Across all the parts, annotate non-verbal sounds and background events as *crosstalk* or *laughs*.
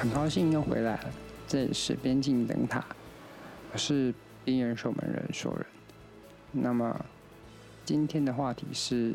很高兴又回来了，这里是边境灯塔，我是边缘守门人索人。那么今天的话题是。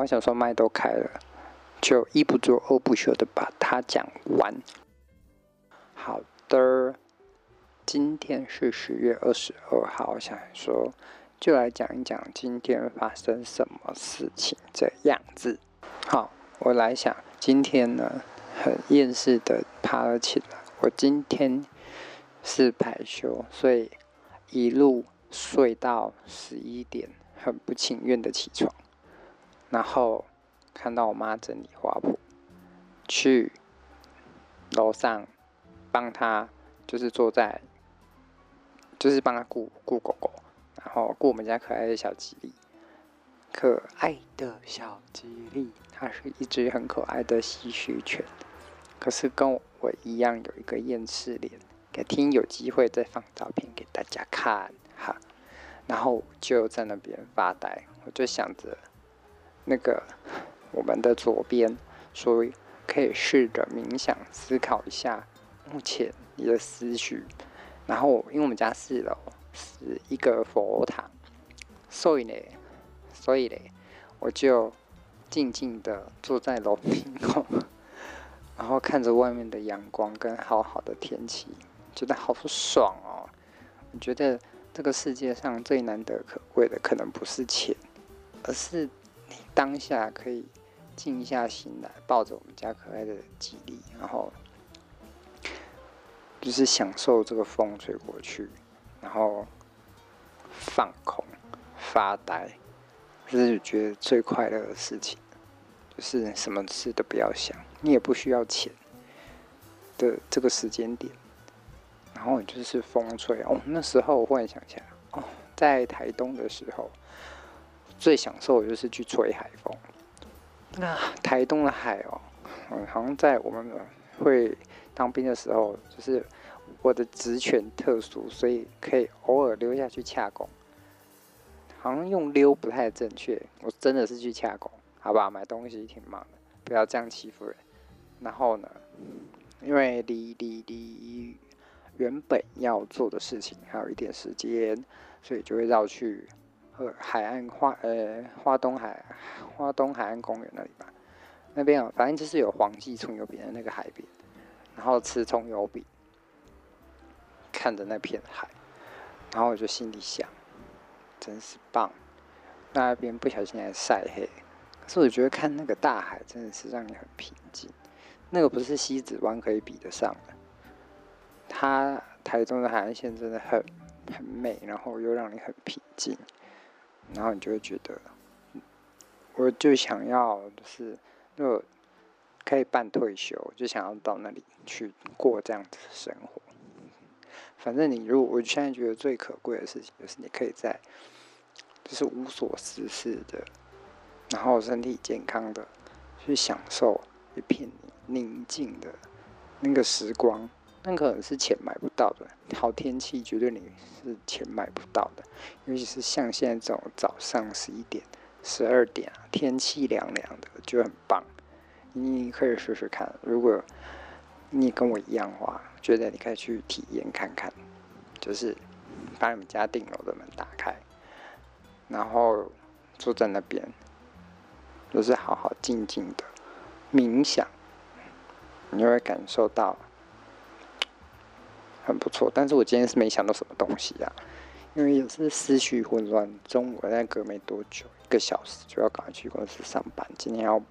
我想说麦都开了，就一不做二不休的把它讲完。好的，今天是十月二十二号，我想说就来讲一讲今天发生什么事情这样子。好，我来想，今天呢很厌世的爬了起来。我今天是排休，所以一路睡到十一点，很不情愿的起床。然后看到我妈整理花圃，去楼上帮她，就是坐在，就是帮她顾顾狗狗，然后顾我们家可爱的小吉利，可爱的小吉利，它是一只很可爱的吸血犬，可是跟我一样有一个厌世脸，改天有机会再放照片给大家看哈，然后就在那边发呆，我就想着。那个我们的左边，所以可以试着冥想思考一下目前你的思绪。然后，因为我们家四楼是一个佛堂，所以呢，所以呢，我就静静的坐在楼顶后，然后看着外面的阳光跟好好的天气，觉得好爽哦。我觉得这个世界上最难得可贵的，可能不是钱，而是。当下可以静下心来，抱着我们家可爱的吉利，然后就是享受这个风吹过去，然后放空、发呆，这是觉得最快乐的事情。就是什么事都不要想，你也不需要钱的这个时间点，然后就是风吹哦。那时候我忽然想起来，哦，在台东的时候。最享受的就是去吹海风。那 *laughs* 台东的海哦，嗯，好像在我们会当兵的时候，就是我的职权特殊，所以可以偶尔溜下去洽工。好像用溜不太正确，我真的是去洽工，好吧？买东西挺忙的，不要这样欺负人。然后呢，因为离离离原本要做的事情还有一点时间，所以就会绕去。海岸花呃花东海花东海岸公园那里吧，那边啊，反正就是有黄记葱油饼的那个海边，然后吃葱油饼，看着那片海，然后我就心里想，真是棒。那边不小心还晒黑，可是我觉得看那个大海真的是让你很平静，那个不是西子湾可以比得上的。它台中的海岸线真的很很美，然后又让你很平静。然后你就会觉得，我就想要，就是如果可以办退休，就想要到那里去过这样子的生活。反正你如果我现在觉得最可贵的事情，就是你可以在，就是无所事事的，然后身体健康的去享受一片宁静的那个时光。那可能是钱买不到的，好天气绝对你是钱买不到的，尤其是像现在这种早上十一点、十二点啊，天气凉凉的就很棒。你可以试试看，如果你跟我一样的话，觉得你可以去体验看看，就是把你们家顶楼的门打开，然后坐在那边，就是好好静静的冥想，你就会感受到。很不错，但是我今天是没想到什么东西啊，因为也是思绪混乱。中午那隔没多久，一个小时就要赶去公司上班，今天要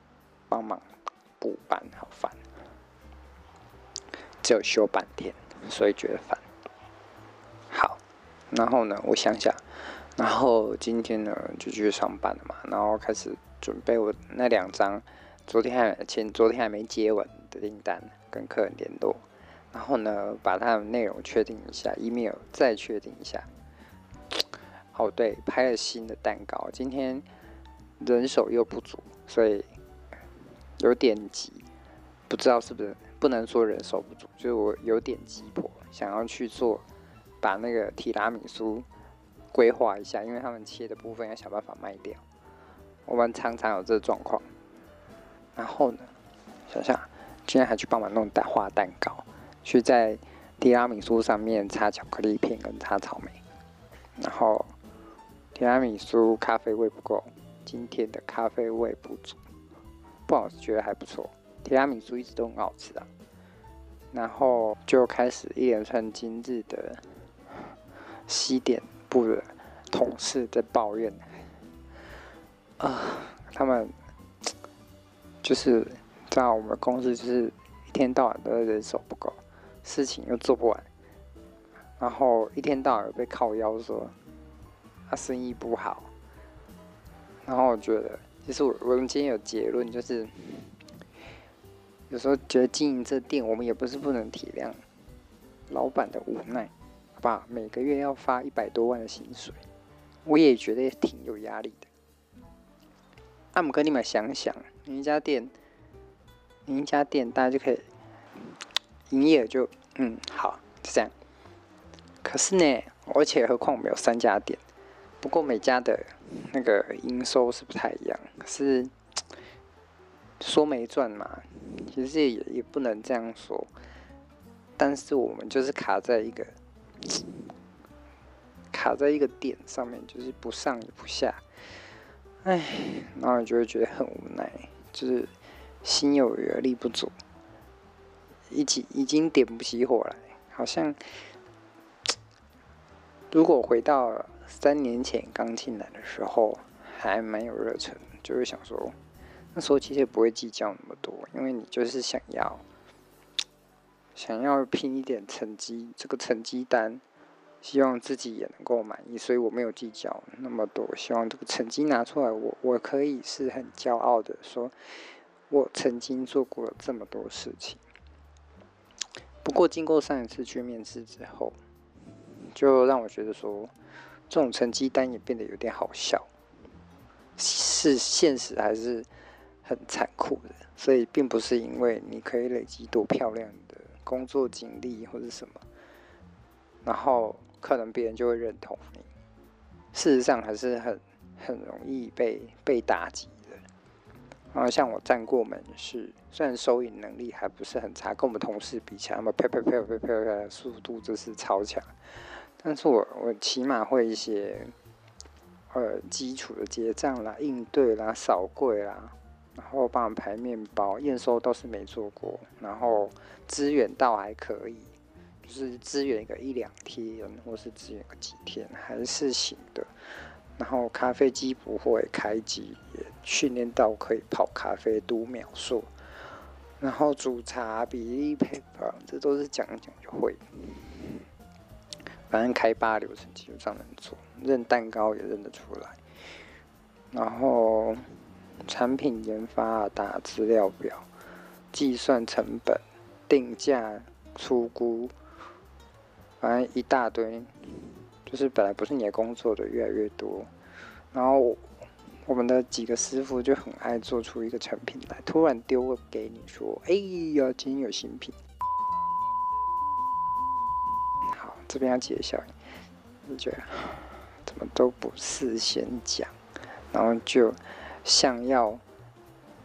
帮忙补班，好烦。只有休半天，所以觉得烦。好，然后呢，我想想，然后今天呢就去上班了嘛，然后开始准备我那两张昨天还前昨天还没接完的订单，跟客人联络。然后呢，把它的内容确定一下，email 再确定一下。哦，对，拍了新的蛋糕，今天人手又不足，所以有点急，不知道是不是不能说人手不足，就是我有点急迫，想要去做，把那个提拉米苏规划一下，因为他们切的部分要想办法卖掉。我们常常有这个状况。然后呢，想想今天还去帮忙弄蛋画蛋糕，去在提拉米苏上面插巧克力片跟插草莓，然后。提拉米苏咖啡味不够，今天的咖啡味不足，不好吃，觉得还不错。提拉米苏一直都很好吃啊，然后就开始一连串今日的西点部的同事在抱怨啊，他们就是在我们公司就是一天到晚都人手不够，事情又做不完，然后一天到晚被靠腰说。他生意不好，然后我觉得，其实我我们今天有结论，就是有时候觉得经营这店，我们也不是不能体谅老板的无奈，好吧？每个月要发一百多万的薪水，我也觉得也挺有压力的。那我们跟你们想想，你一家店，你一家店，大家就可以营业就嗯好，就这样。可是呢，而且何况我们有三家店。不过每家的那个营收是不太一样，可是说没赚嘛，其实也也不能这样说。但是我们就是卡在一个卡在一个点上面，就是不上也不下，哎，然后就会觉得很无奈，就是心有余而力不足，一起已经点不起火来，好像如果回到。三年前刚进来的时候，还蛮有热忱，就是想说，那时候其实也不会计较那么多，因为你就是想要，想要拼一点成绩，这个成绩单，希望自己也能够满意，所以我没有计较那么多，希望这个成绩拿出来，我我可以是很骄傲的说，我曾经做过这么多事情。不过经过上一次去面试之后，就让我觉得说。这种成绩单也变得有点好笑，是现实还是很残酷的，所以并不是因为你可以累积多漂亮的工作经历或者什么，然后可能别人就会认同你。事实上还是很很容易被被打击。然后像我站过门市，虽然收银能力还不是很差，跟我们同事比起来，嘛，啪啪啪啪啪啪速度就是超强。但是我我起码会一些，呃，基础的结账啦、应对啦、扫柜啦，然后帮人排面包、验收倒是没做过，然后支援倒还可以，就是支援个一两天，或是支援个几天还是行的。然后咖啡机不会开机，也训练到可以泡咖啡读秒数，然后煮茶比例配方，这都是讲一讲就会。反正开八流程基本上能做，认蛋糕也认得出来，然后产品研发打资料表，计算成本，定价，出估，反正一大堆，就是本来不是你的工作的越来越多，然后我们的几个师傅就很爱做出一个成品来，突然丢个给你说，哎呀，今天有新品。好这边要揭晓，你觉得怎么都不事先讲，然后就像要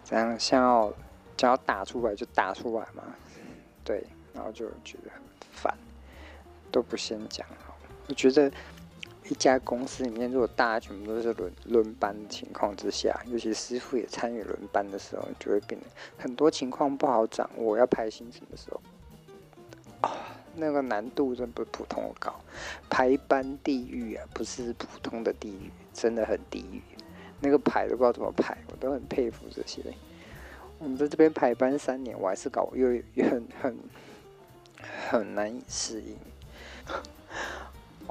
怎样，像要只要打出来就打出来嘛？对，然后就觉得很烦，都不先讲。我觉得一家公司里面，如果大家全部都是轮轮班的情况之下，尤其师傅也参与轮班的时候，就会变得很多情况不好掌握。要排行程的时候，啊。那个难度真不是普通的高，排班地狱啊，不是普通的地狱，真的很地狱。那个排都不知道怎么排，我都很佩服这些。我们在这边排班三年，我还是搞又又很很很难以适应。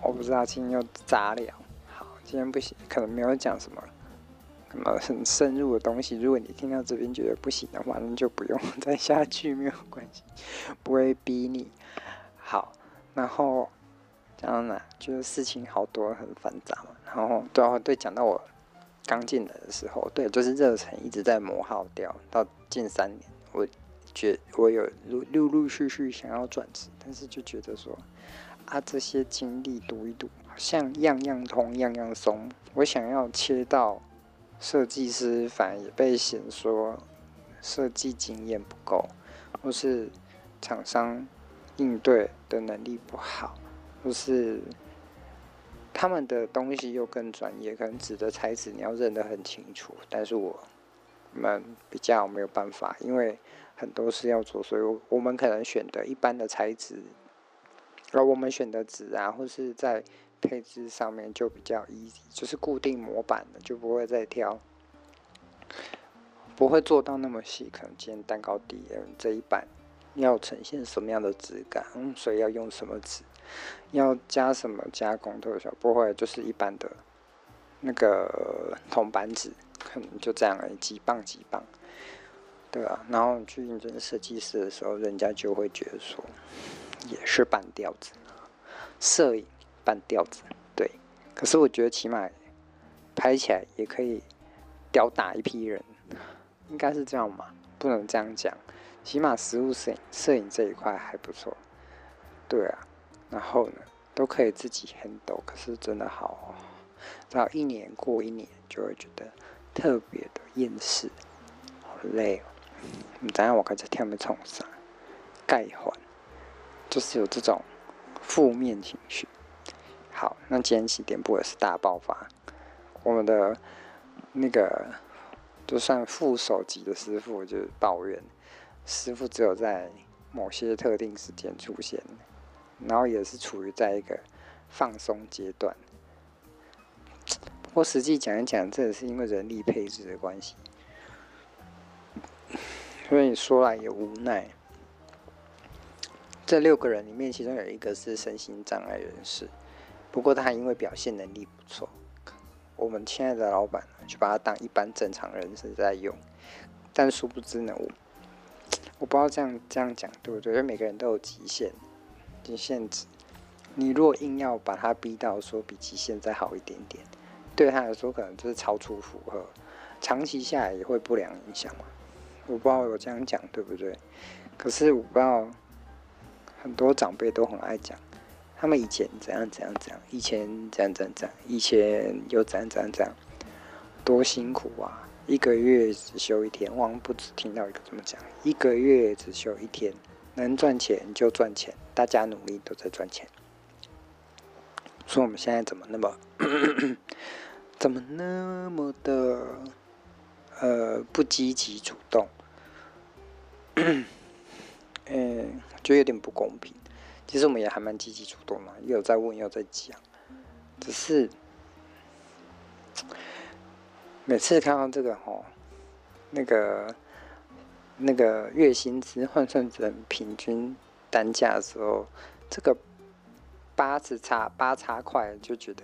我不知道今天又杂聊，好，今天不行，可能没有讲什么什么很深入的东西。如果你听到这边觉得不行的话，那就不用 *laughs* 再下去，没有关系，不会逼你。好，然后讲到哪？就是事情好多，很繁杂嘛。然后对啊，对，讲到我刚进来的时候，对，就是热忱一直在磨耗掉。到近三年，我觉我有陆陆陆续续想要转职，但是就觉得说。啊，这些经历读一读，好像样样通，样样松。我想要切到设计师，反而也被嫌说设计经验不够，或是厂商应对的能力不好，或是他们的东西又更专业，可能纸的材质你要认得很清楚。但是我们比较没有办法，因为很多事要做，所以我们可能选择一般的材质。而我们选的纸啊，或是在配置上面就比较 easy，就是固定模板的，就不会再挑，不会做到那么细。可能今天蛋糕底这一版要呈现什么样的质感，所以要用什么纸，要加什么加工特效，不会就是一般的那个 *laughs* 铜板纸，可能就这样而已，几磅几磅，对啊，然后去应征设计师的时候，人家就会觉得说。也是半吊子，摄影半吊子，对。可是我觉得起码拍起来也可以吊打一批人，应该是这样嘛？不能这样讲，起码实物摄影摄影这一块还不错，对啊。然后呢，都可以自己 handle，可是真的好哦，然后一年过一年，就会觉得特别的厌世，好累哦。你等下我开始跳没冲啥，盖环。就是有这种负面情绪。好，那今天起点部也是大爆发。我们的那个就算副手级的师傅就是抱怨，师傅只有在某些特定时间出现，然后也是处于在一个放松阶段。不过实际讲一讲，这也是因为人力配置的关系，所以说来也无奈。这六个人里面，其中有一个是身心障碍人士，不过他因为表现能力不错，我们亲爱的老板就把他当一般正常人士在用。但殊不知呢，我我不知道这样这样讲对不对？因为每个人都有极限，极限值。你如果硬要把他逼到说比极限再好一点点，对他来说可能就是超出负荷，长期下来也会不良影响嘛。我不知道我这样讲对不对？可是我不知道。很多长辈都很爱讲，他们以前怎样怎样怎样，以前怎样怎样怎样，以前又怎样怎样怎样，多辛苦啊！一个月只休一天，我不止听到一个这么讲，一个月只休一天，能赚钱就赚钱，大家努力都在赚钱。说我们现在怎么那么，*coughs* 怎么那么的，呃，不积极主动？嗯，就有点不公平。其实我们也还蛮积极主动嘛，又有在问，又有在讲。只是每次看到这个吼，那个那个月薪资换算成平均单价的时候，这个八字差八叉块，就觉得，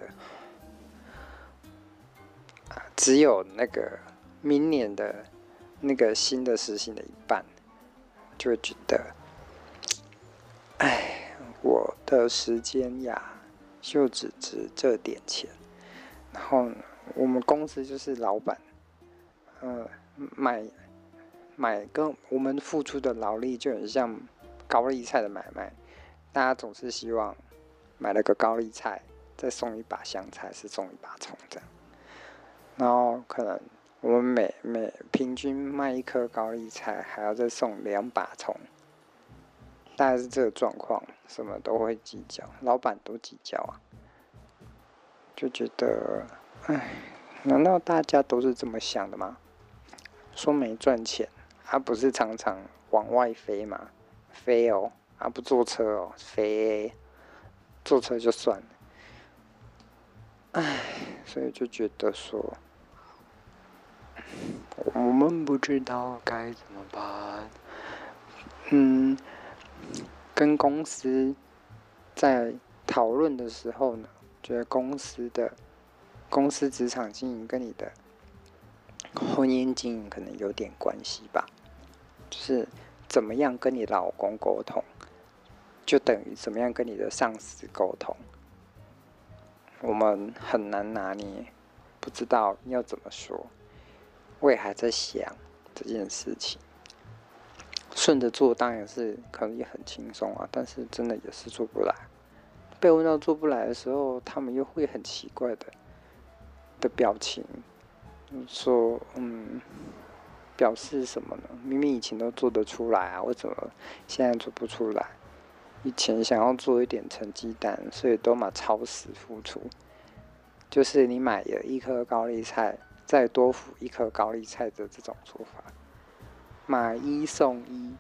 只有那个明年的那个新的时薪的一半。就觉得，哎，我的时间呀，就只值这点钱。然后我们公司就是老板，呃，买买跟我们付出的劳力就很像高丽菜的买卖，大家总是希望买了个高丽菜，再送一把香菜，是送一把葱这样。然后可能。我们每每平均卖一颗高丽菜，还要再送两把葱，大概是这个状况，什么都会计较，老板都计较啊，就觉得，哎，难道大家都是这么想的吗？说没赚钱，他、不是常常往外飞吗？飞哦，而、啊、不坐车哦，飞，坐车就算了，哎，所以就觉得说。我们不知道该怎么办。嗯，跟公司在讨论的时候呢，觉得公司的公司职场经营跟你的婚姻经营可能有点关系吧，就是怎么样跟你老公沟通，就等于怎么样跟你的上司沟通。我们很难拿捏，不知道要怎么说。我也还在想这件事情，顺着做当然是可能也很轻松啊，但是真的也是做不来。被问到做不来的时候，他们又会很奇怪的的表情，说嗯，表示什么呢？明明以前都做得出来啊，为什么现在做不出来？以前想要做一点成绩单，所以都嘛超时付出。就是你买了一颗高丽菜，再多付一颗高丽菜的这种做法，买一送一。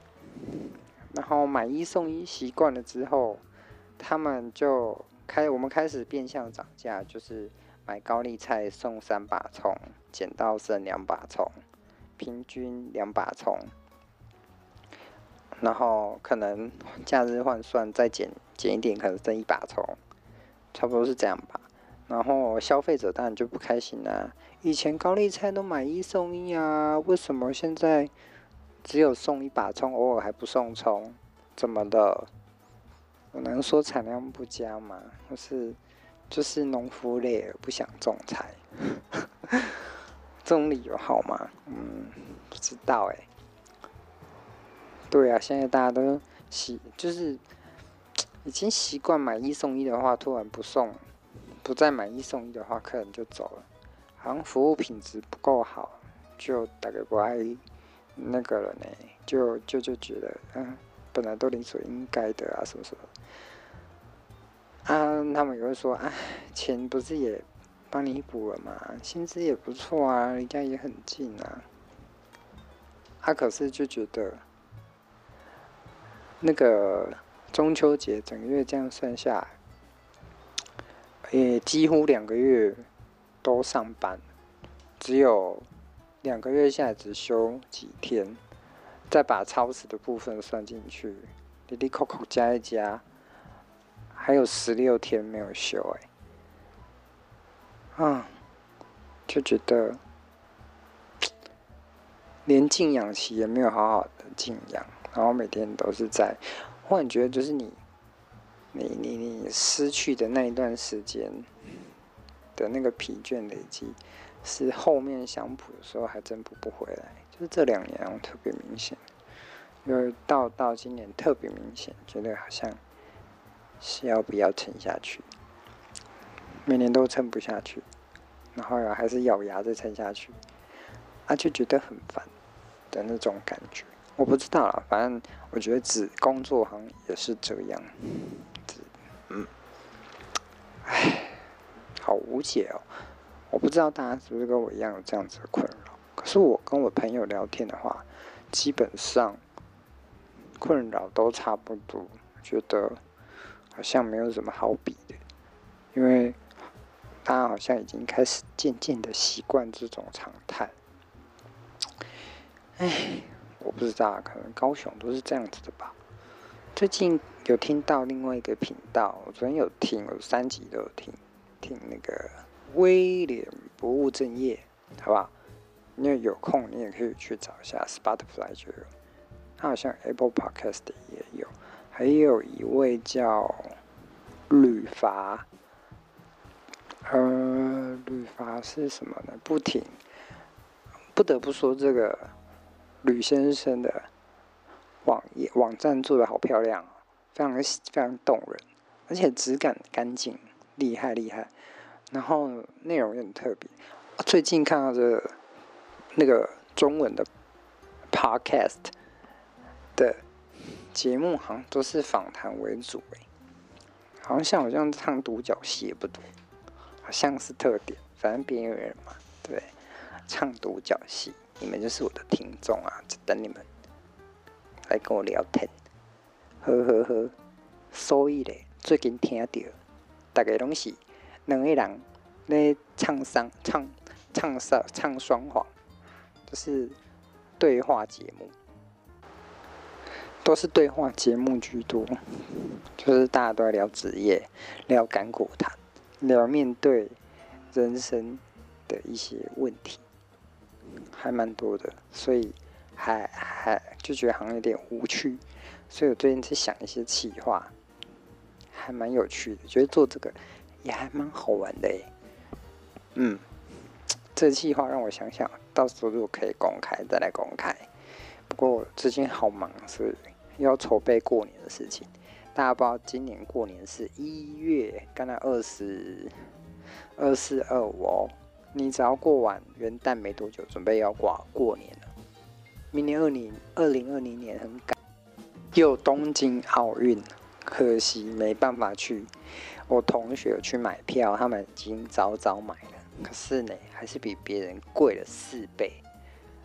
然后买一送一习惯了之后，他们就开我们开始变相涨价，就是买高丽菜送三把葱，捡到剩两把葱，平均两把葱。然后可能假日换算再减减一点，可能剩一把葱，差不多是这样吧。然后消费者当然就不开心啦。以前高丽菜都买一送一啊，为什么现在只有送一把葱，偶尔还不送葱？怎么的？我能说产量不佳吗？或是就是农夫累了不想种菜？这 *laughs* 种理由好吗？嗯，不知道哎。对啊，现在大家都习就是 *tsk* 已经习惯买一送一的话，突然不送，不再买一送一的话，客人就走了。好像服务品质不够好，就大概不爱那个了呢。就就就觉得，嗯，本来都理所应该的啊，什么什么。啊，他们也会说，哎，钱不是也帮你补了吗？薪资也不错啊，离家也很近啊。他、啊、可是就觉得。那个中秋节整个月这样算下来，也几乎两个月都上班，只有两个月下来只休几天，再把超时的部分算进去，滴滴扣扣加一加，还有十六天没有休哎，啊，就觉得连静养期也没有好好的静养。然后每天都是在，忽然觉得就是你，你你你失去的那一段时间的那个疲倦累积，是后面想补的时候还真补不回来。就是这两年特别明显，因为到到今年特别明显，觉得好像是要不要撑下去，每年都撑不下去，然后还是咬牙再撑下去，啊就觉得很烦的那种感觉。我不知道啦，反正我觉得只工作好像也是这样，嗯，唉，好无解哦。我不知道大家是不是跟我一样有这样子的困扰。可是我跟我朋友聊天的话，基本上困扰都差不多，觉得好像没有什么好比的，因为大家好像已经开始渐渐的习惯这种常态。哎。我不知道，可能高雄都是这样子的吧。最近有听到另外一个频道，我昨天有听，我三集都有听，听那个威廉不务正业，好不好？你有空你也可以去找一下，Spotify 就有，他好像 Apple Podcast 也有，还有一位叫吕伐，呃，吕伐是什么呢？不停，不得不说这个。吕先生的网页网站做的好漂亮，非常非常动人，而且质感干净，厉害厉害。然后内容也很特别。最近看到这那个中文的 podcast 的节目，好像都是访谈为主，哎，好像像我这样唱独角戏也不多，好像是特点，反正边缘人嘛，对，唱独角戏。你们就是我的听众啊，就等你们来跟我聊天，呵呵呵。所以咧，最近听到大概拢是两个人咧唱双唱唱双唱双簧，就是对话节目，都是对话节目居多，就是大家都在聊职业，聊甘苦谈，聊面对人生的一些问题。还蛮多的，所以还还就觉得好像有点无趣，所以我最近在想一些企划，还蛮有趣的，觉得做这个也还蛮好玩的诶。嗯，这计划让我想想，到时候如果可以公开再来公开。不过最近好忙，所以要筹备过年的事情。大家不知道，今年过年是一月，刚才二十二四二五哦。你只要过完元旦没多久，准备要过过年了。明年二零二零二零年很赶，又东京奥运，可惜没办法去。我同学去买票，他们已经早早买了，可是呢，还是比别人贵了四倍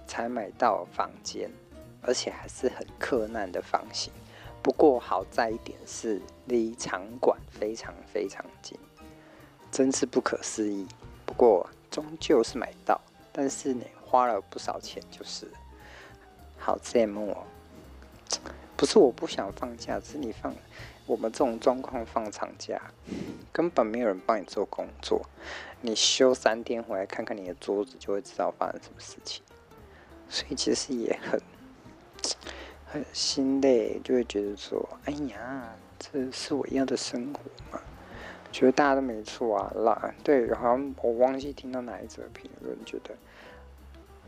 才买到房间，而且还是很困难的房型。不过好在一点是离场馆非常非常近，真是不可思议。不过终究是买到，但是呢，花了不少钱，就是好羡慕哦。不是我不想放假，是你放我们这种状况放长假，根本没有人帮你做工作。你休三天回来看看你的桌子，就会知道发生什么事情。所以其实也很。很心累，就会觉得说：“哎呀，这是我要的生活吗？”觉得大家都没错啊，啦，对，好像我忘记听到哪一则评论，觉得，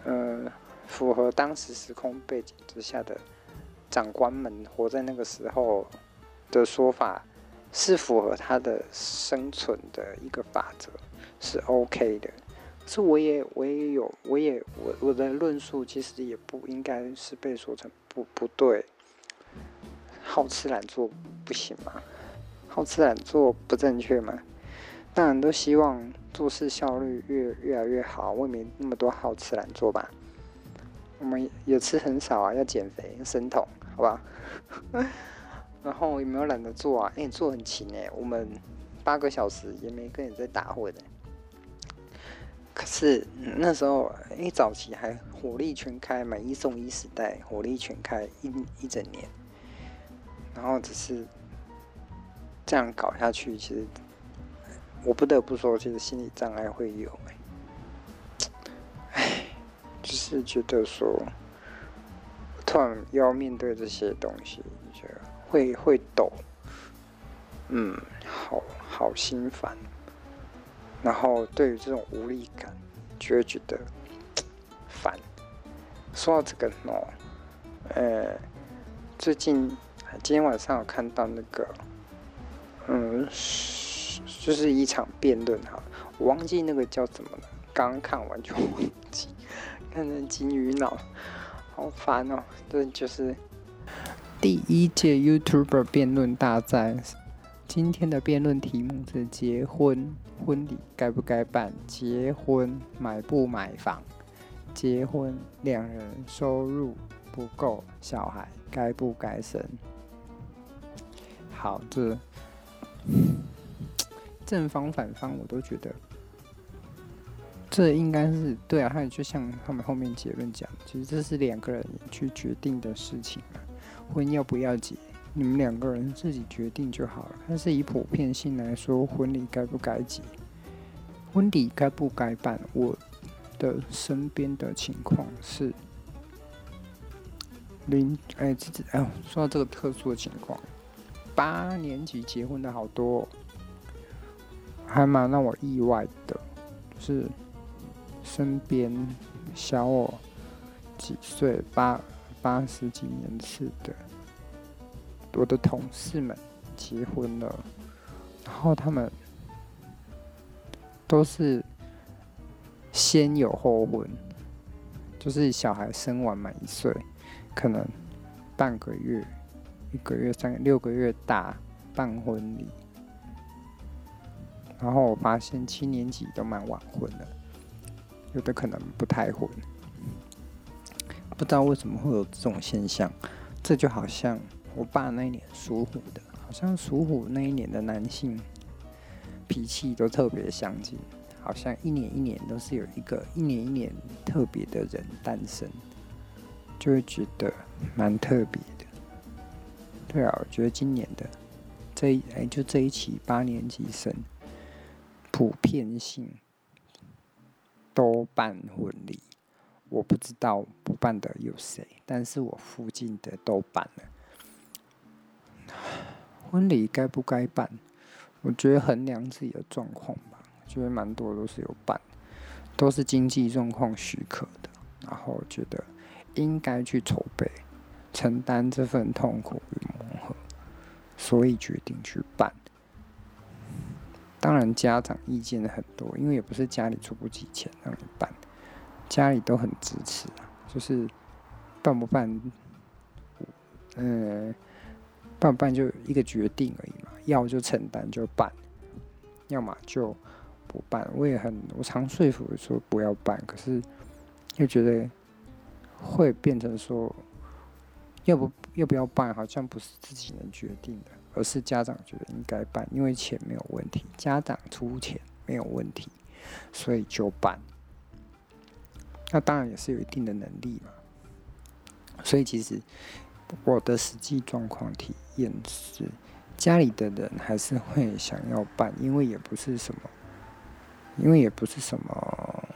呃，符合当时时空背景之下的长官们活在那个时候的说法，是符合他的生存的一个法则，是 OK 的。可是我也我也有我也我我的论述其实也不应该是被说成不不对，好吃懒做不行吗？好吃懒做不正确吗？当然都希望做事效率越越来越好，未免那么多好吃懒做吧。我们也吃很少啊，要减肥生酮，好吧？*laughs* 然后有没有懒得做啊？哎、欸，做很勤哎，我们八个小时也没跟你在打混的。可是那时候，一早期还火力全开，买一送一时代，火力全开一一整年。然后只是这样搞下去，其实我不得不说，其实心理障碍会有，就是觉得说，突然要面对这些东西，就会会抖，嗯，好好心烦。然后对于这种无力感，就会觉得烦。*tsk* 说到这个呢，呃，最近今天晚上有看到那个，嗯，就是一场辩论哈，我忘记那个叫什么了，刚看完就忘记，看成金鱼脑，好烦哦。这就是第一届 YouTuber 辩论大赛。今天的辩论题目是：结婚婚礼该不该办？结婚买不买房？结婚两人收入不够，小孩该不该生？好，这正方反方我都觉得，这应该是对啊。还有就像他们后面结论讲，其实这是两个人去决定的事情嘛，婚要不要结？你们两个人自己决定就好了。但是以普遍性来说，婚礼该不该结？婚礼该不该办？我的身边的情况是，零哎，这这哎，说到这个特殊的情况，八年级结婚的好多，还蛮让我意外的，就是身边小我几岁，八八十几年次的。我的同事们结婚了，然后他们都是先有后婚，就是小孩生完满一岁，可能半个月、一个月、三六个月大办婚礼，然后我发现七年级都蛮晚婚的，有的可能不太婚，不知道为什么会有这种现象，这就好像。我爸那一年属虎的，好像属虎那一年的男性脾气都特别相近，好像一年一年都是有一个一年一年特别的人诞生，就会觉得蛮特别的。对啊，我觉得今年的这一哎就这一期八年级生，普遍性都办婚礼，我不知道不办的有谁，但是我附近的都办了。婚礼该不该办？我觉得衡量自己的状况吧，觉得蛮多都是有办，都是经济状况许可的，然后觉得应该去筹备，承担这份痛苦与磨合，所以决定去办。当然，家长意见很多，因为也不是家里出不起钱让你办，家里都很支持啊。就是办不办，嗯，办不办就一个决定而已嘛。要就承担就办，要么就不办。我也很，我常说服说不要办，可是又觉得会变成说，要不要不要办，好像不是自己能决定的。而是家长觉得应该办，因为钱没有问题，家长出钱没有问题，所以就办。那当然也是有一定的能力嘛。所以其实我的实际状况体验是，家里的人还是会想要办，因为也不是什么，因为也不是什么，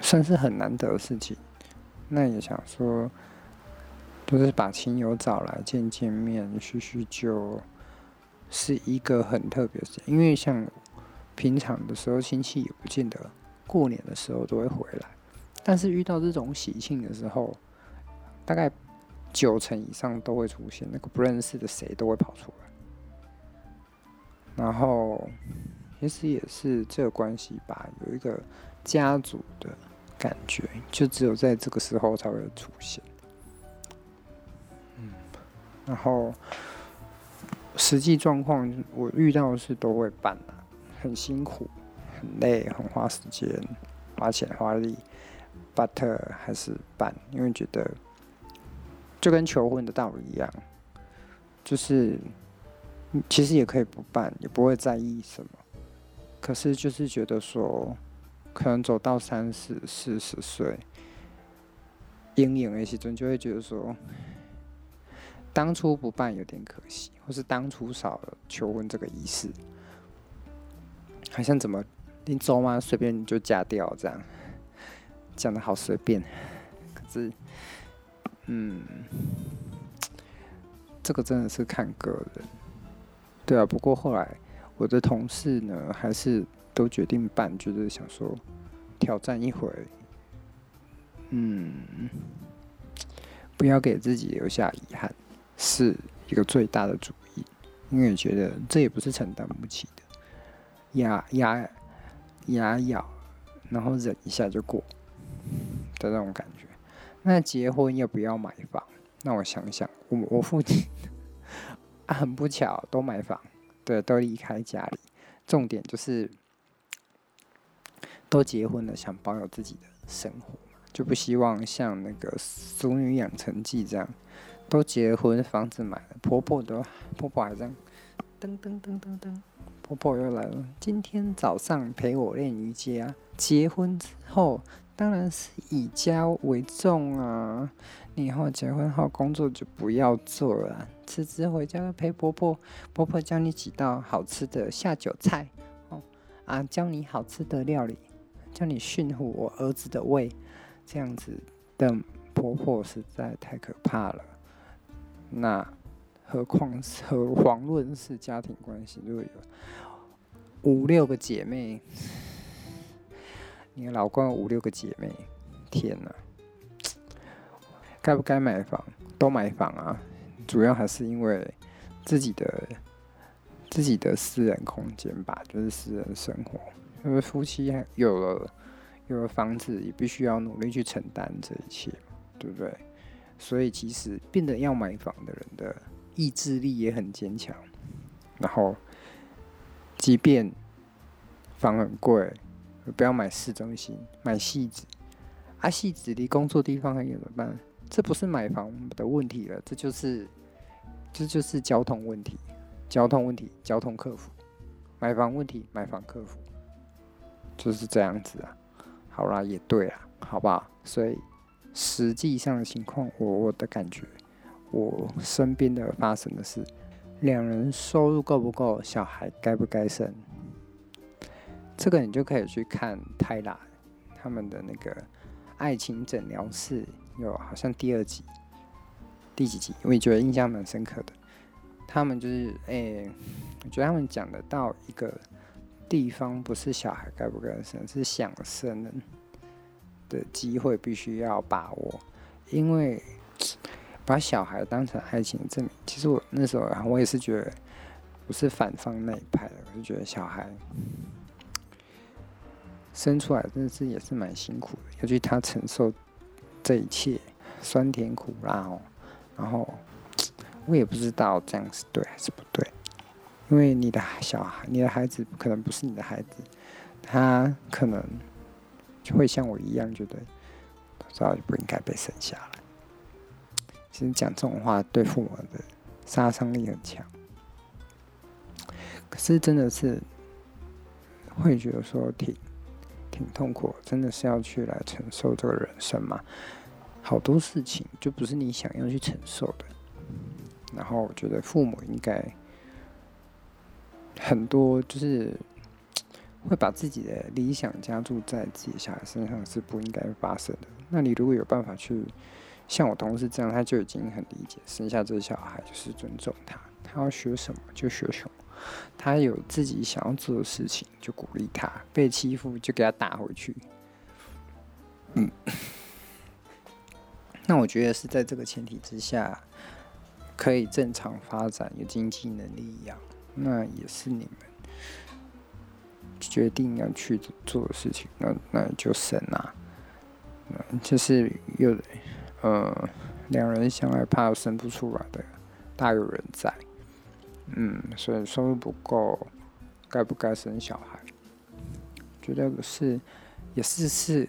算是很难得的事情。那也想说。就是把亲友找来见见面，叙叙旧，是一个很特别的事。因为像平常的时候，亲戚也不见得过年的时候都会回来，但是遇到这种喜庆的时候，大概九成以上都会出现，那个不认识的谁都会跑出来。然后其实也是这个关系吧，有一个家族的感觉，就只有在这个时候才会出现。然后，实际状况我遇到的是都会办，很辛苦、很累、很花时间、花钱花力，but 还是办，因为觉得就跟求婚的道理一样，就是其实也可以不办，也不会在意什么，可是就是觉得说，可能走到三十、四十岁，阴影那些，就会觉得说。当初不办有点可惜，或是当初少了求婚这个仪式，好像怎么你走吗？随便就嫁掉这样，讲的好随便。可是，嗯，这个真的是看个人。对啊，不过后来我的同事呢，还是都决定办，就是想说挑战一回，嗯，不要给自己留下遗憾。是一个最大的主意，因为觉得这也不是承担不起的，牙牙牙咬，然后忍一下就过的那种感觉。那结婚要不要买房？那我想想，我我父亲啊，很不巧都买房，对，都离开家里。重点就是都结婚了，想保有自己的生活，就不希望像那个《俗女养成记》这样。都结婚，房子买了，婆婆都婆婆还这样，噔噔噔噔噔，婆婆又来了。今天早上陪我练瑜伽。结婚之后，当然是以家为重啊。你以后结婚后工作就不要做了，辞职回家陪婆婆，婆婆教你几道好吃的下酒菜哦，啊，教你好吃的料理，教你驯服我儿子的胃，这样子的婆婆实在太可怕了。那何况何遑论是家庭关系？如果有五六个姐妹，你的老公有五六个姐妹，天哪！该不该买房？都买房啊！主要还是因为自己的自己的私人空间吧，就是私人生活。因为夫妻有了有了房子，也必须要努力去承担这一切，对不对？所以其实变得要买房的人的意志力也很坚强，然后即便房很贵，不要买市中心，买汐止，啊汐止离工作地方很远怎么办？这不是买房的问题了，这就是这就是交通问题，交通问题，交通客服，买房问题，买房客服，就是这样子啊。好啦，也对啊，好不好？所以。实际上的情况，我我的感觉，我身边的发生的事，两人收入够不够，小孩该不该生，这个你就可以去看泰拉他们的那个爱情诊疗室有好像第二集，第几集我也觉得印象蛮深刻的。他们就是诶、我觉得他们讲的到一个地方，不是小孩该不该生，是想生的机会必须要把握，因为把小孩当成爱情证明。其实我那时候我也是觉得，不是反方那一派的，我就觉得小孩生出来真的是也是蛮辛苦的，尤其他承受这一切酸甜苦辣哦，然后。我也不知道这样是对还是不对，因为你的小孩，你的孩子可能不是你的孩子，他可能就会像我一样觉得，早就不应该被生下来。其实讲这种话对父母的杀伤力很强，可是真的是会觉得说挺挺痛苦，真的是要去来承受这个人生嘛？好多事情就不是你想要去承受的。然后我觉得父母应该很多，就是会把自己的理想加注在自己小孩身上是不应该发生的。那你如果有办法去像我同事这样，他就已经很理解，生下这个小孩就是尊重他，他要学什么就学什么，他有自己想要做的事情就鼓励他，被欺负就给他打回去。嗯，*coughs* 那我觉得是在这个前提之下。可以正常发展，有经济能力一样，那也是你们决定要去做的事情。那那就生啊，就是有呃两人相爱，怕生不出来的，大有人在。嗯，所以收入不够，该不该生小孩？觉得是也是是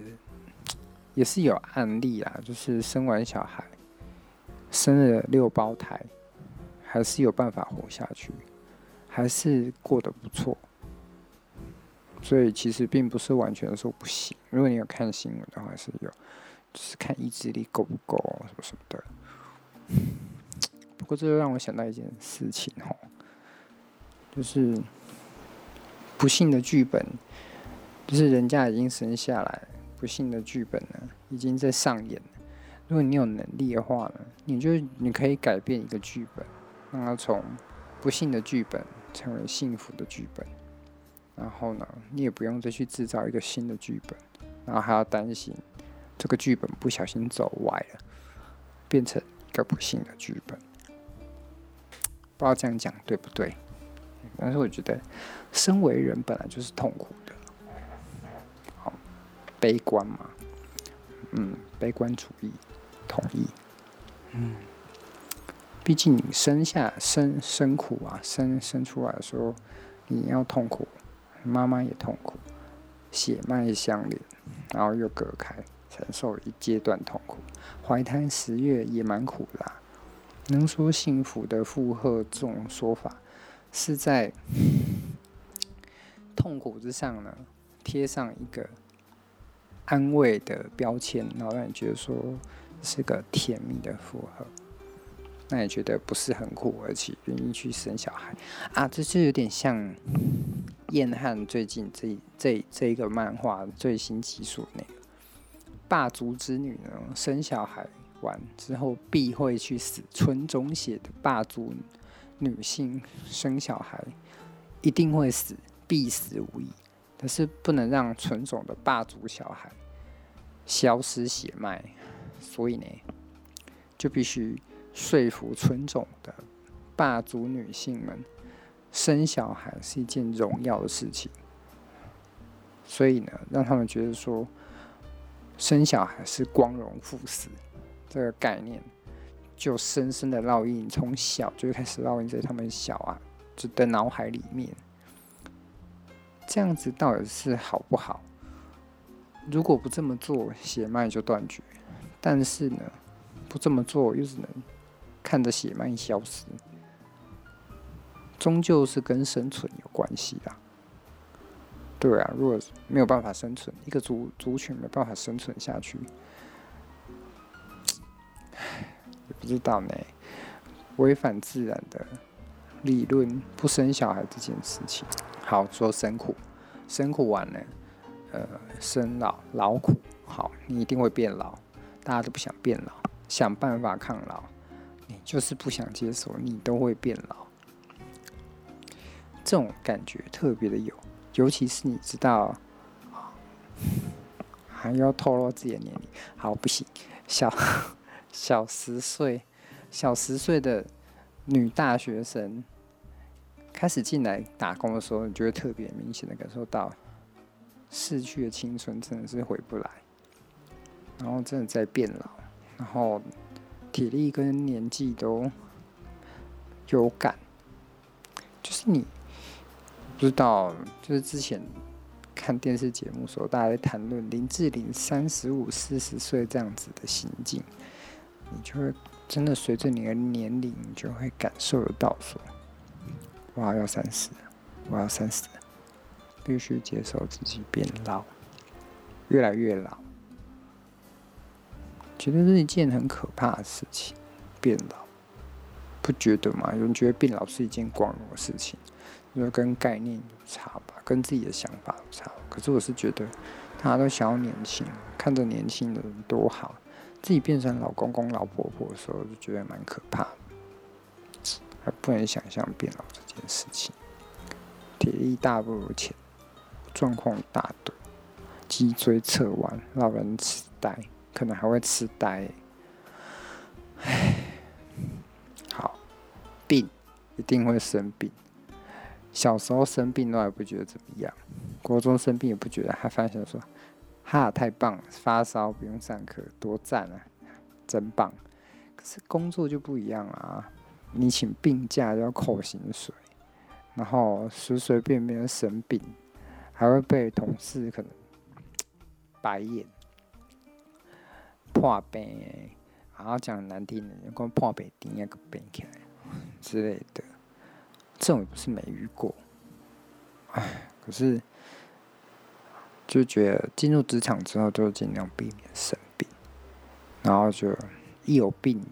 也是有案例啊，就是生完小孩。生了六胞胎，还是有办法活下去，还是过得不错。所以其实并不是完全说不行。如果你有看新闻的话，是有，就是看意志力够不够什么什么的。不过这就让我想到一件事情哦，就是不幸的剧本，就是人家已经生下来，不幸的剧本呢，已经在上演了。如果你有能力的话呢，你就你可以改变一个剧本，让它从不幸的剧本成为幸福的剧本。然后呢，你也不用再去制造一个新的剧本，然后还要担心这个剧本不小心走歪了，变成一个不幸的剧本。不知道这样讲对不对？但是我觉得，身为人本来就是痛苦的，好，悲观嘛，嗯，悲观主义。同意，嗯，毕竟你生下生生苦啊，生生出来的时候你要痛苦，妈妈也痛苦，血脉相连，然后又隔开，承受一阶段痛苦。怀胎十月也蛮苦的啊，能说幸福的负荷这种说法，是在 *laughs* 痛苦之上呢，贴上一个安慰的标签，然后让你觉得说。是个甜蜜的负荷，那也觉得不是很苦，而且愿意去生小孩啊，这就有点像燕汉最近这这这一个漫画最新集数那个霸族之女呢，生小孩完之后必会去死，纯种血的霸族女性生小孩一定会死，必死无疑，可是不能让纯种的霸族小孩消失血脉。所以呢，就必须说服纯种的霸族女性们，生小孩是一件荣耀的事情。所以呢，让他们觉得说，生小孩是光荣赴死这个概念，就深深的烙印，从小就开始烙印在他们小啊就的脑海里面。这样子到底是好不好？如果不这么做，血脉就断绝。但是呢，不这么做又只能看着血脉消失，终究是跟生存有关系啦。对啊，如果没有办法生存，一个族族群没办法生存下去，也不知道呢。违反自然的理论，不生小孩这件事情，好说生苦，生苦完了，呃，生老劳苦，好，你一定会变老，大家都不想变老，想办法抗老，你就是不想接受，你都会变老，这种感觉特别的有，尤其是你知道，还要透露自己的年龄，好，不行，小 *laughs* 小十岁，小十岁的女大学生。开始进来打工的时候，你就会特别明显的感受到，逝去的青春真的是回不来，然后真的在变老，然后体力跟年纪都有感，就是你不知道，就是之前看电视节目时候，大家在谈论林志玲三十五、四十岁这样子的心境，你就会真的随着你的年龄，你就会感受得到说。我要三十，我要三十，必须接受自己变老，越来越老，觉得是一件很可怕的事情。变老，不觉得吗？有人觉得变老是一件光荣的事情，就跟概念差吧，跟自己的想法差。可是我是觉得，大家都想要年轻，看着年轻的人多好，自己变成老公公、老婆婆的时候，就觉得蛮可怕的。还不能想象变老这件事情，体力大不如前，状况大堆，脊椎侧弯，老人痴呆，可能还会痴呆。唉，好，病一定会生病。小时候生病都还不觉得怎么样，国中生病也不觉得，还发现说，哈，太棒了，发烧不用上课，多赞啊，真棒。可是工作就不一样啊。你请病假就要扣薪水，然后随随便便生病，还会被同事可能白眼、破病，然后讲难听的，讲破病顶一个病起来之类的，这种也不是没遇过。唉，可是就觉得进入职场之后，就尽量避免生病，然后就一有病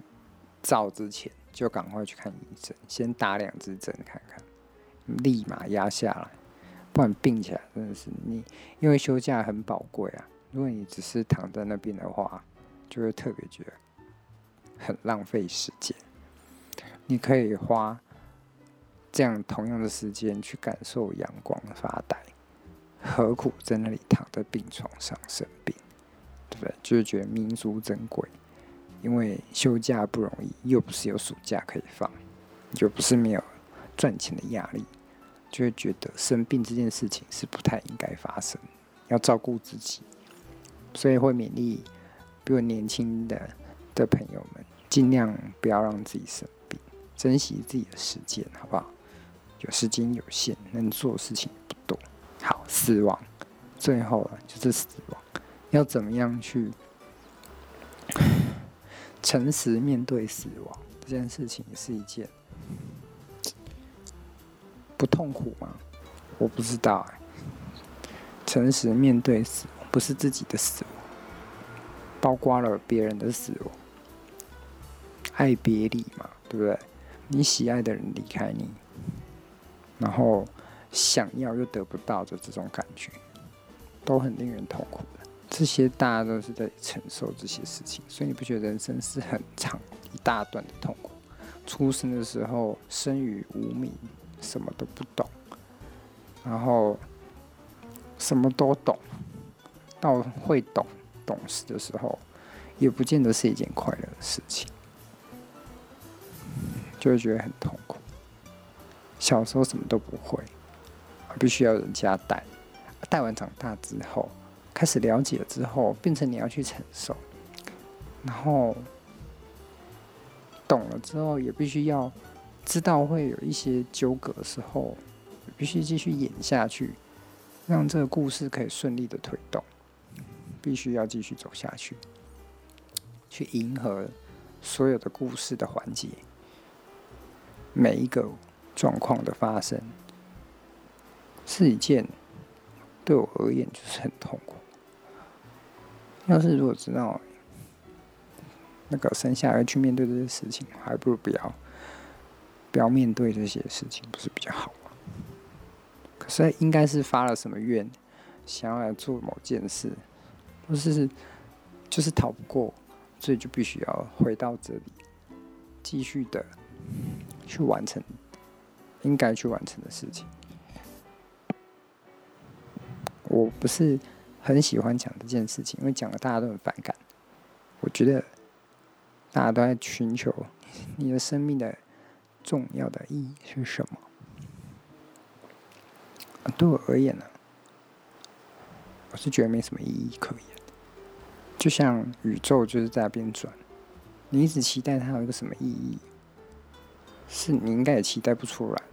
灶之前。就赶快去看医生，先打两支针看看，立马压下来，不然病起来真的是你，因为休假很宝贵啊。如果你只是躺在那边的话，就会特别觉得很浪费时间。你可以花这样同样的时间去感受阳光发呆，何苦在那里躺在病床上生病？对不对？就是觉得弥足珍贵。因为休假不容易，又不是有暑假可以放，又不是没有赚钱的压力，就会觉得生病这件事情是不太应该发生，要照顾自己，所以会勉励比我年轻的的朋友们，尽量不要让自己生病，珍惜自己的时间，好不好？有时间有限，能做的事情不多。好，死亡，最后了就是死亡，要怎么样去？*sighs* 诚实面对死亡这件事情是一件不痛苦吗？我不知道哎。诚实面对死亡，不是自己的死亡，包括了别人的死亡，爱别离嘛，对不对？你喜爱的人离开你，然后想要又得不到的这种感觉，都很令人痛苦的。这些大家都是在承受这些事情，所以你不觉得人生是很长一大段的痛苦？出生的时候生于无名，什么都不懂，然后什么都懂，到会懂懂事的时候，也不见得是一件快乐的事情，就会觉得很痛。小时候什么都不会，必须要人家带，带完长大之后。开始了解了之后，变成你要去承受，然后懂了之后，也必须要知道会有一些纠葛的时候，必须继续演下去，让这个故事可以顺利的推动，必须要继续走下去，去迎合所有的故事的环节，每一个状况的发生，是一件对我而言就是很痛苦。要是如果知道那个生下来去面对这些事情，还不如不要不要面对这些事情，不是比较好吗？可是应该是发了什么愿，想要来做某件事，不是就是逃不过，所以就必须要回到这里，继续的去完成应该去完成的事情。我不是很喜欢讲这件事情，因为讲了大家都很反感。我觉得大家都在寻求你的生命的重要的意义是什么？对我而言呢，我是觉得没什么意义可言。就像宇宙就是在那边转，你一直期待它有一个什么意义，是你应该也期待不出来。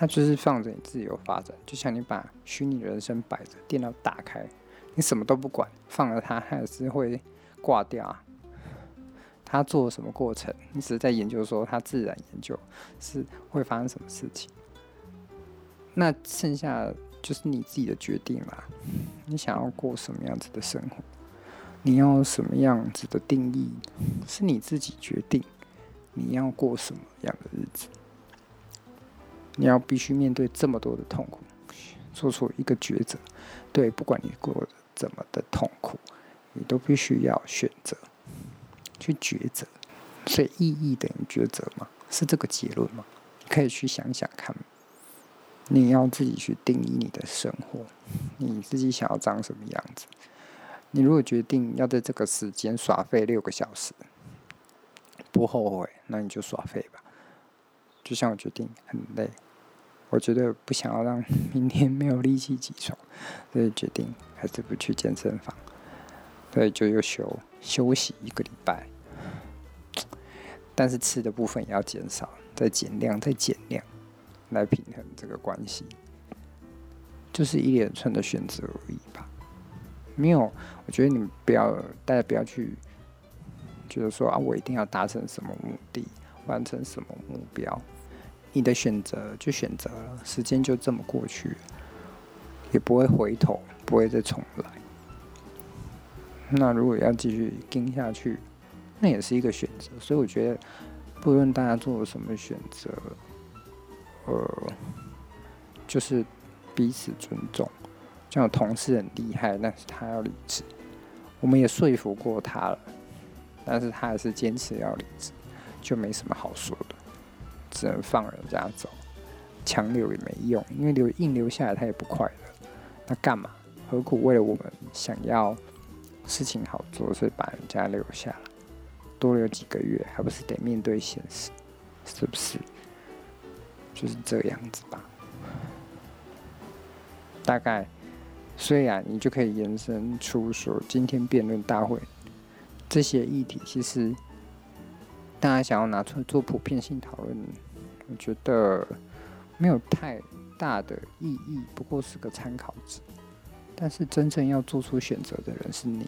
它就是放着你自由发展，就像你把虚拟人生摆着，电脑打开，你什么都不管，放了它还是会挂掉啊。它做什么过程？你只是在研究说它自然研究是会发生什么事情。那剩下就是你自己的决定啦。你想要过什么样子的生活？你要什么样子的定义？是你自己决定。你要过什么样的日子？你要必须面对这么多的痛苦，做出一个抉择。对，不管你过怎么的痛苦，你都必须要选择去抉择。所以意义等于抉择吗？是这个结论吗？你可以去想想看。你要自己去定义你的生活，你自己想要长什么样子。你如果决定要在这个时间耍废六个小时，不后悔，那你就耍废吧。就像我决定很累，我觉得不想要让 *laughs* 明天没有力气起床，所以决定还是不去健身房，所以就又休休息一个礼拜。但是吃的部分也要减少，再减量，再减量。来平衡这个关系，就是一连串的选择而已吧。没有，我觉得你们不要，大家不要去觉得说啊，我一定要达成什么目的，完成什么目标。你的选择就选择了，时间就这么过去，也不会回头，不会再重来。那如果要继续跟下去，那也是一个选择。所以我觉得，不论大家做了什么选择。呃，就是彼此尊重。像我同事很厉害，但是他要离职，我们也说服过他了，但是他还是坚持要离职，就没什么好说的，只能放人家走，强留也没用，因为留硬留下来他也不快乐，那干嘛？何苦为了我们想要事情好做，所以把人家留下来，多留几个月，还不是得面对现实，是不是？就是这样子吧，大概，虽然你就可以延伸出说，今天辩论大会这些议题，其实大家想要拿出来做普遍性讨论，我觉得没有太大的意义，不过是个参考值。但是真正要做出选择的人是你，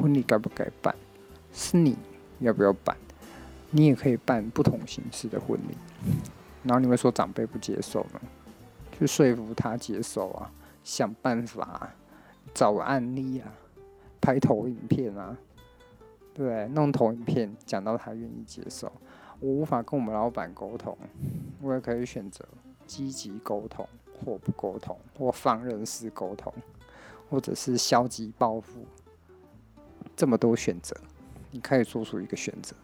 婚礼该不该办，是你要不要办，你也可以办不同形式的婚礼。然后你会说长辈不接受呢？去说服他接受啊，想办法，找案例啊，拍投影片啊，对，弄投影片讲到他愿意接受。我无法跟我们老板沟通，我也可以选择积极沟通或不沟通，或放任式沟通，或者是消极报复。这么多选择，你可以做出一个选择：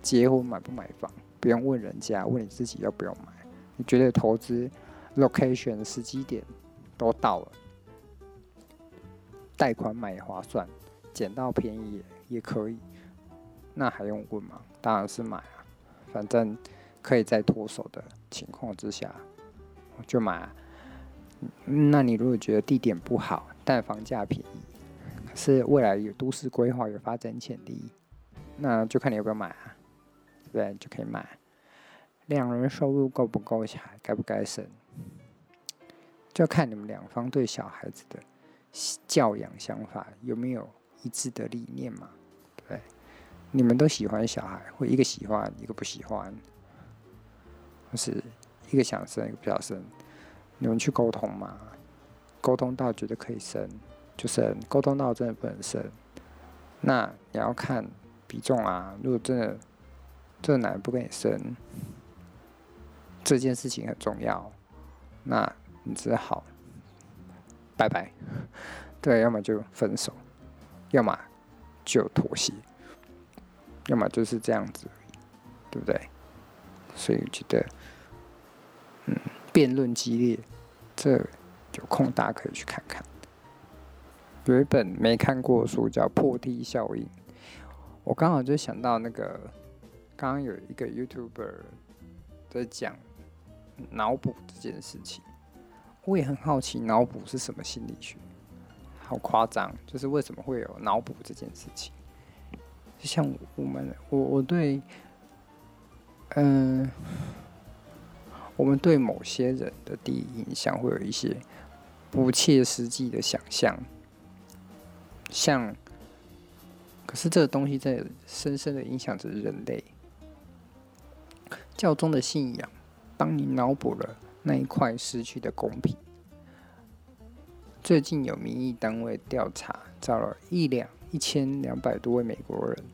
结婚买不买房？不用问人家，问你自己要不要买。你觉得投资 location 时机点都到了，贷款买划算，捡到便宜也可以，那还用问吗？当然是买啊，反正可以在脱手的情况之下，我就买啊。那你如果觉得地点不好，但房价便宜，可是未来有都市规划有发展潜力，那就看你要不要买啊。对，就可以买。两人收入够不够，小孩该不该生，就看你们两方对小孩子的教养想法有没有一致的理念嘛？你们都喜欢小孩，或一个喜欢，一个不喜欢，或是一个想生，一个不想生，你们去沟通嘛？沟通到觉得可以生就生，沟通到真的不能生，那你要看比重啊。如果真的。这个男人不跟你生，这件事情很重要，那你只好拜拜。对，要么就分手，要么就妥协，要么就是这样子，对不对？所以觉得，嗯，辩论激烈，这有空大家可以去看看。有一本没看过书叫《破梯效应》，我刚好就想到那个，刚刚有一个 YouTuber 在讲脑补这件事情，我也很好奇脑补是什么心理学，好夸张，就是为什么会有脑补这件事情？像我们，我我对，嗯，我们对某些人的第一印象会有一些不切实际的想象。像，可是这个东西在深深的影响着人类。教宗的信仰，帮你脑补了那一块失去的公平。最近有民意单位调查，找了一两一千两百多位美国人，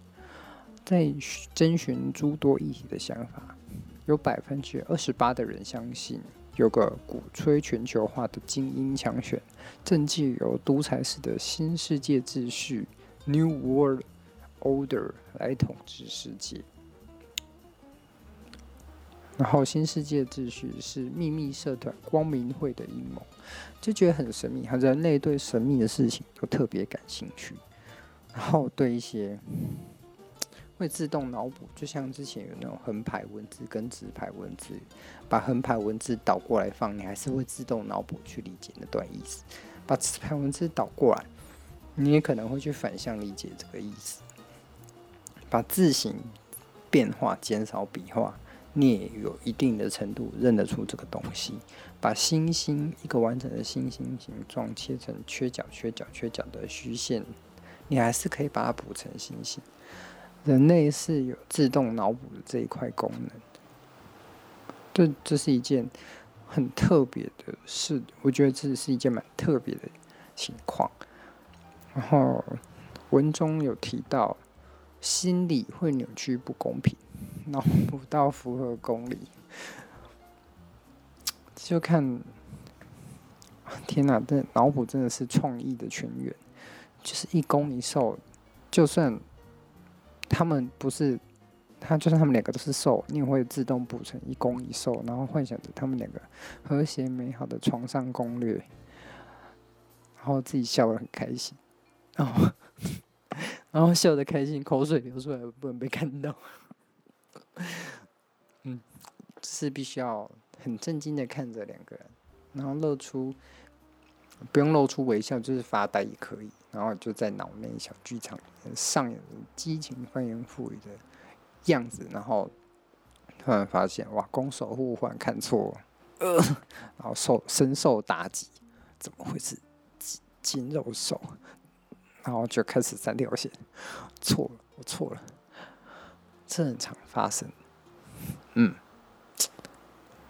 在征询诸多议题的想法，有百分之二十八的人相信。有个鼓吹全球化的精英强权，正借由独裁式的新世界秩序 （New World Order） 来统治世界。然后，新世界秩序是秘密社团光明会的阴谋，就觉得很神秘。人类对神秘的事情都特别感兴趣，然后对一些。会自动脑补，就像之前有那种横排文字跟直排文字，把横排文字倒过来放，你还是会自动脑补去理解那段意思；把直排文字倒过来，你也可能会去反向理解这个意思。把字形变化、减少笔画，你也有一定的程度认得出这个东西。把星星一个完整的星星形状切成缺角、缺角、缺角的虚线，你还是可以把它补成星星。人类是有自动脑补的这一块功能，这这是一件很特别的事，我觉得这是一件蛮特别的情况。然后文中有提到，心理会扭曲不公平，脑补到符合公理，就看，天哪，这脑补真的是创意的泉源，就是一攻一受，就算。他们不是，他就算他们两个都是受，你也会自动补成一攻一受，然后幻想着他们两个和谐美好的床上攻略，然后自己笑得很开心，然后 *laughs* 然后笑得开心，口水流出来不能被看到，嗯，是必须要很震惊的看着两个人，然后露出。不用露出微笑，就是发呆也可以。然后就在脑内小剧场里面上演激情翻云覆雨的样子。然后突然发现，哇，攻守互换，看错，呃，然后受深受打击，怎么会是筋肉手？然后就开始三条线，错了，我错了，这很常发生。嗯，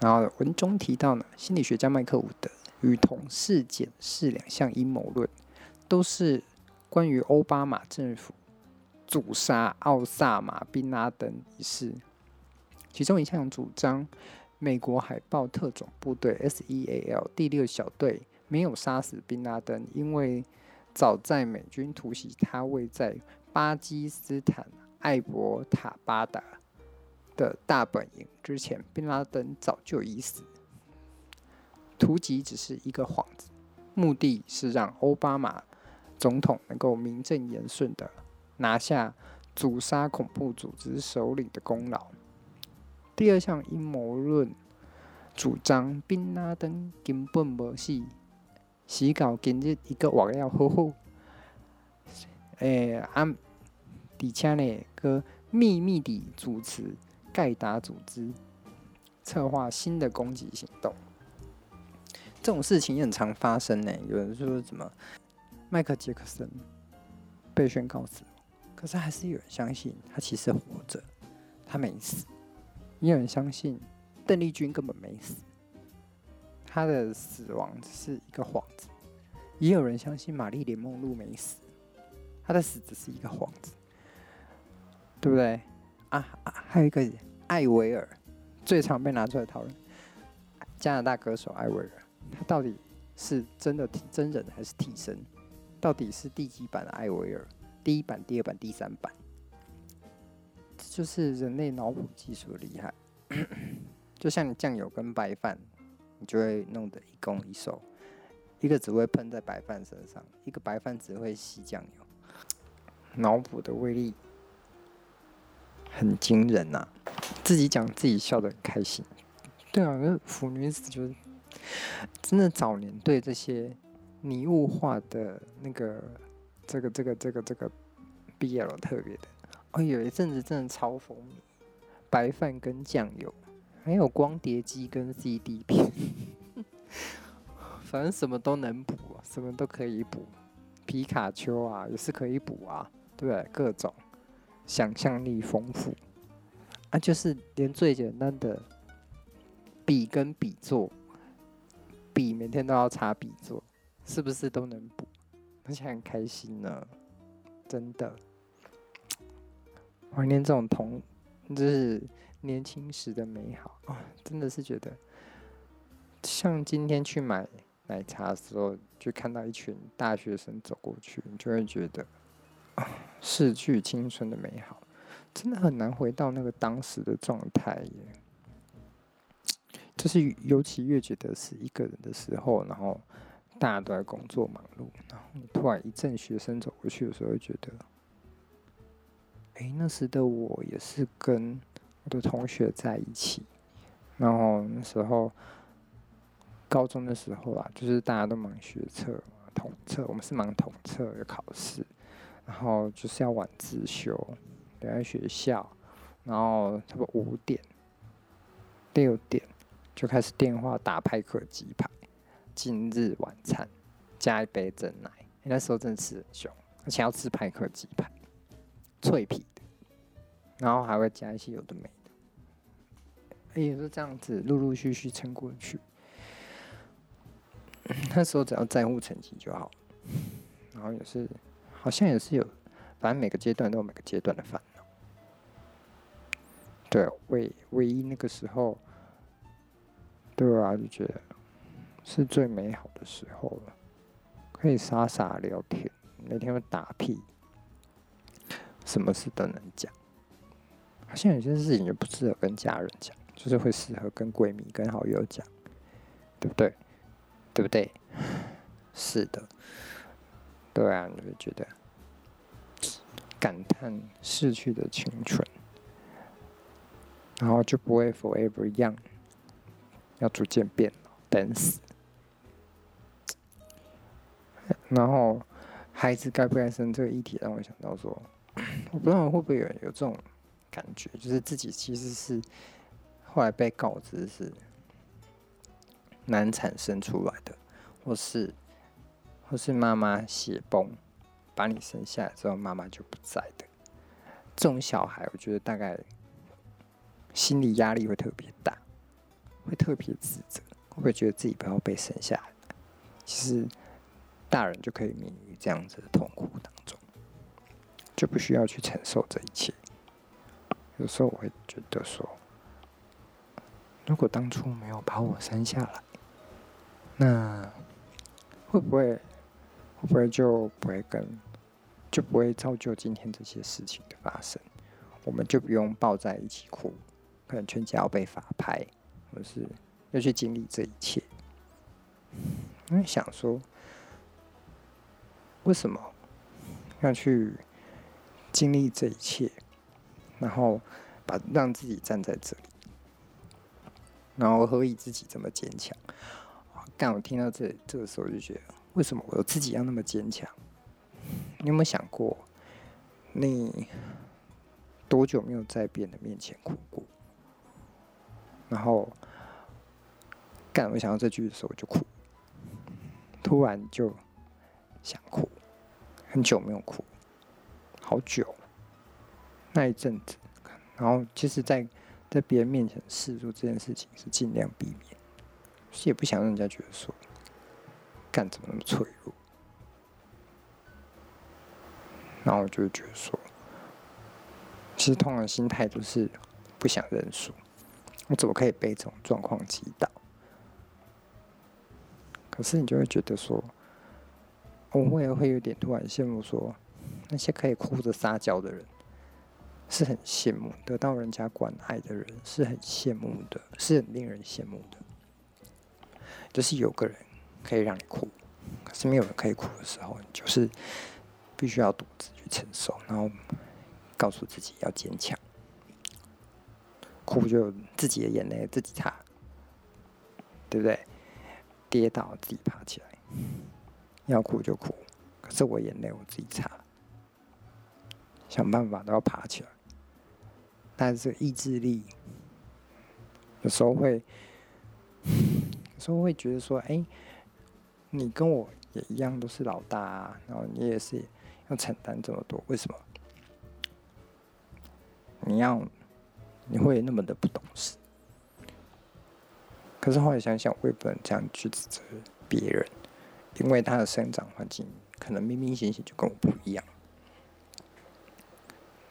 然后文中提到呢，心理学家麦克伍德。与同事检视两项阴谋论，都是关于欧巴马政府阻杀奥萨马·宾拉登一事。其中一项主张，美国海豹特种部队 （SEAL） 第六小队没有杀死宾拉登，因为早在美军突袭他位在巴基斯坦艾伯塔巴达的大本营之前，宾拉登早就已死。突击只是一个幌子，目的是让奥巴马总统能够名正言顺地拿下阻杀恐怖组织首领的功劳。第二项阴谋论主张，宾拉登根本没死，死到今日一个活要好好。诶，啊，而且呢，个秘密地主持盖达组织，策划新的攻击行动。这种事情也很常发生呢。有人说什么，迈克杰克森被宣告死，可是还是有人相信他其实活着，他没死。也有人相信邓丽君根本没死，他的死亡只是一个幌子。也有人相信玛丽莲梦露没死，他的死只是一个幌子，对不对？啊，啊还有一个艾薇儿，最常被拿出来讨论，加拿大歌手艾薇儿。他到底是真的真人还是替身？到底是第几版的艾薇儿？第一版、第二版、第三版？这就是人类脑补技术厉害。*coughs* 就像你酱油跟白饭，你就会弄得一攻一受，一个只会喷在白饭身上，一个白饭只会吸酱油。脑补的威力很惊人呐、自己讲自己笑得很开心。对啊，那腐女子就是真的早年对这些拟物化的那个这个这个这个这个 BL 特别的。哦，有一阵子真的超风靡，白饭跟酱油，还有光碟机跟 CD 片，*laughs* 反正什么都能补，什么都可以补。皮卡丘啊，也是可以补啊，对不对？各种想象力丰富啊，就是连最简单的。笔跟笔作，笔每天都要擦笔做，是不是都能补？而且很开心呢，真的。怀念这种童，就是年轻时的美好啊！真的是觉得，像今天去买奶茶的时候，就看到一群大学生走过去，你就会觉得啊，逝去青春的美好，真的很难回到那个当时的状态耶。就是尤其越觉得是一个人的时候，然后大家都在工作忙碌，然后突然一阵学生走过去的时候，会觉得，哎，那时的我也是跟我的同学在一起，然后那时候高中的时候啊，就是大家都忙学测、统测，我们是忙统测的考试，然后就是要晚自修，留在学校，然后差不多五点、六点。就开始电话打派克鸡排，今日晚餐加一杯真奶。那时候真的吃很凶，而且要吃派克鸡排，脆皮的，然后还会加一些有的没的。哎呀，就这样子陆陆续续撑过去。*laughs* 那时候只要在乎成绩就好，然后也是好像也是有，反正每个阶段都有每个阶段的烦恼。对，唯唯一那个时候。对啊，就觉得是最美好的时候了，可以傻傻聊天，每天会打屁，什么事都能讲。好像有些事情就不适合跟家人讲，就是会适合跟闺蜜、跟好友讲，对不对？对不对？是的，对啊，你会觉得感叹逝去的青春，然后就不会 forever young。要逐渐变老，等死。然后，孩子该不该生这个议题让我想到说，我不知道会不会有人有这种感觉，就是自己其实是后来被告知是难产生出来的，或是或是妈妈血崩把你生下来之后妈妈就不在的这种小孩，我觉得大概心理压力会特别大。会特别自责，会不会觉得自己不要被生下来？其实大人就可以免于这样子的痛苦当中，就不需要去承受这一切。有时候我会觉得说，如果当初没有把我生下来，那会不会会不会就不会跟就不会造就今天这些事情的发生？我们就不用抱在一起哭，可能全家要被法拍。或是要去经历这一切，因为想说，为什么要去经历这一切，然后把让自己站在这里，然后何以自己这么坚强？刚我听到这这个时候就觉得，为什么我自己要那么坚强？你有没有想过，你多久没有在别人的面前哭过？然后，干，我想到这句的时候我就哭，突然就想哭，很久没有哭，好久，那一阵子，然后其实，在在别人面前示弱这件事情是尽量避免，是也不想让人家觉得说，干怎么那么脆弱，然后我就觉得说，其实通常心态都是不想认输。我怎么可以被这种状况击倒？可是你就会觉得说，我也会有点突然羡慕说，那些可以哭着撒娇的人，是很羡慕；得到人家关爱的人是很羡慕的，是很令人羡慕的。就是有个人可以让你哭，可是没有人可以哭的时候，你就是必须要独自去承受，然后告诉自己要坚强。哭就自己的眼泪自己擦，对不对？跌倒自己爬起来，要哭就哭，可是我眼泪我自己擦，想办法都要爬起来。但是意志力有时候会。有时候会觉得说，哎、你跟我也一样都是老大啊，然后你也是要承担这么多，为什么？你要你会那么的不懂事？可是后来想想，我也不能这样去指责别人，因为他的生长环境可能明明显显就跟我不一样。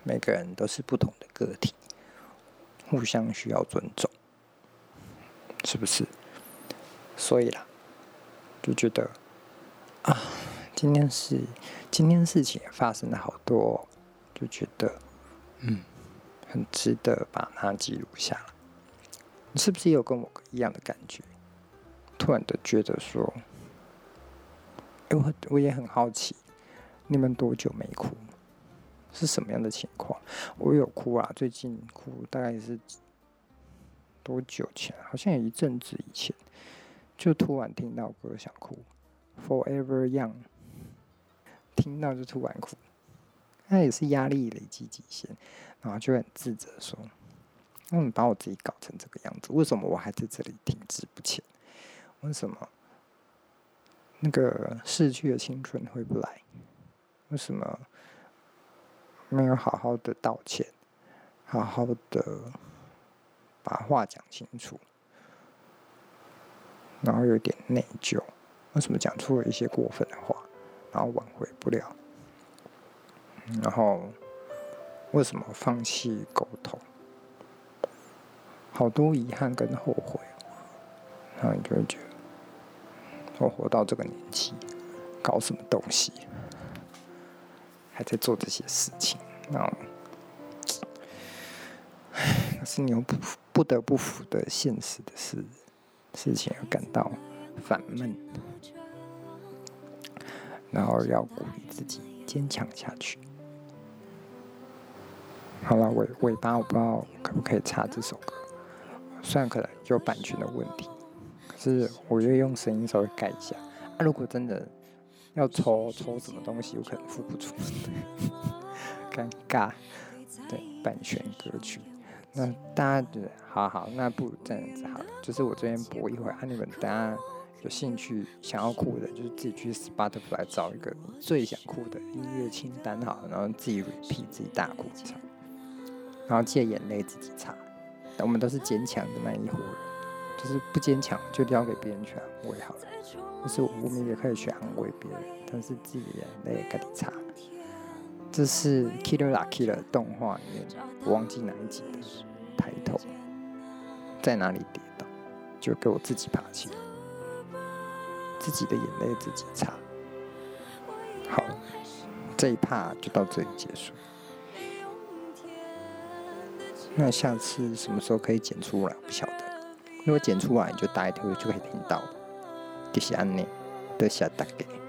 每个人都是不同的个体，互相需要尊重，是不是？所以啦，就觉得啊，今天是今天事情也发生了好多，就觉得嗯，很值得把它记录下来。你是不是也有跟我一样的感觉？突然的觉得说，哎，我我也很好奇，你们多久没哭？是什么样的情况？我有哭啊，最近哭大概是多久前？好像有一阵子以前。就突然听到歌想哭，Forever Young，听到就突然哭，那也是压力累积极限，然后就很自责说：“那你把我自己搞成这个样子，为什么我还在这里停滞不前？为什么那个逝去的青春回不来？为什么没有好好的道歉，好好的把话讲清楚？”然后有点内疚，为什么讲出了一些过分的话，然后挽回不了？然后为什么放弃沟通？好多遗憾跟后悔，然后你就会觉得，我活到这个年纪，搞什么东西，还在做这些事情，然后，唉，可是你又不不得不服的现实的事。事情而感到烦闷，然后要鼓励自己坚强下去。好了，尾尾巴我不知道可不可以插这首歌，虽然可能有版权的问题，可是我就用声音稍微改一下。啊，如果真的要抽抽什么东西，我可能付不出，*laughs* 尴尬。对，版权歌曲。那大家好好，那不如这样子好了，就是我这边播一会儿，啊，你们大家有兴趣想要哭的，就是自己去 Spotify 找一个你最想哭的音乐清单好了，然后自己 repeat 自己大哭一场，然后借眼泪自己擦。我们都是坚强的那一伙人，就是不坚强就交给别人去安慰好了。就是我们也可以去安慰别人，但是自己的眼泪自己擦。这是《Killer La Kill》动画里面，我忘记哪一集的抬头，在哪里跌倒，就给我自己爬起来，自己的眼泪自己擦。好，这一趴就到这里结束。那下次什么时候可以剪出来？不晓得。如果剪出来，就打一头就可以听到。就是安尼，多谢大家。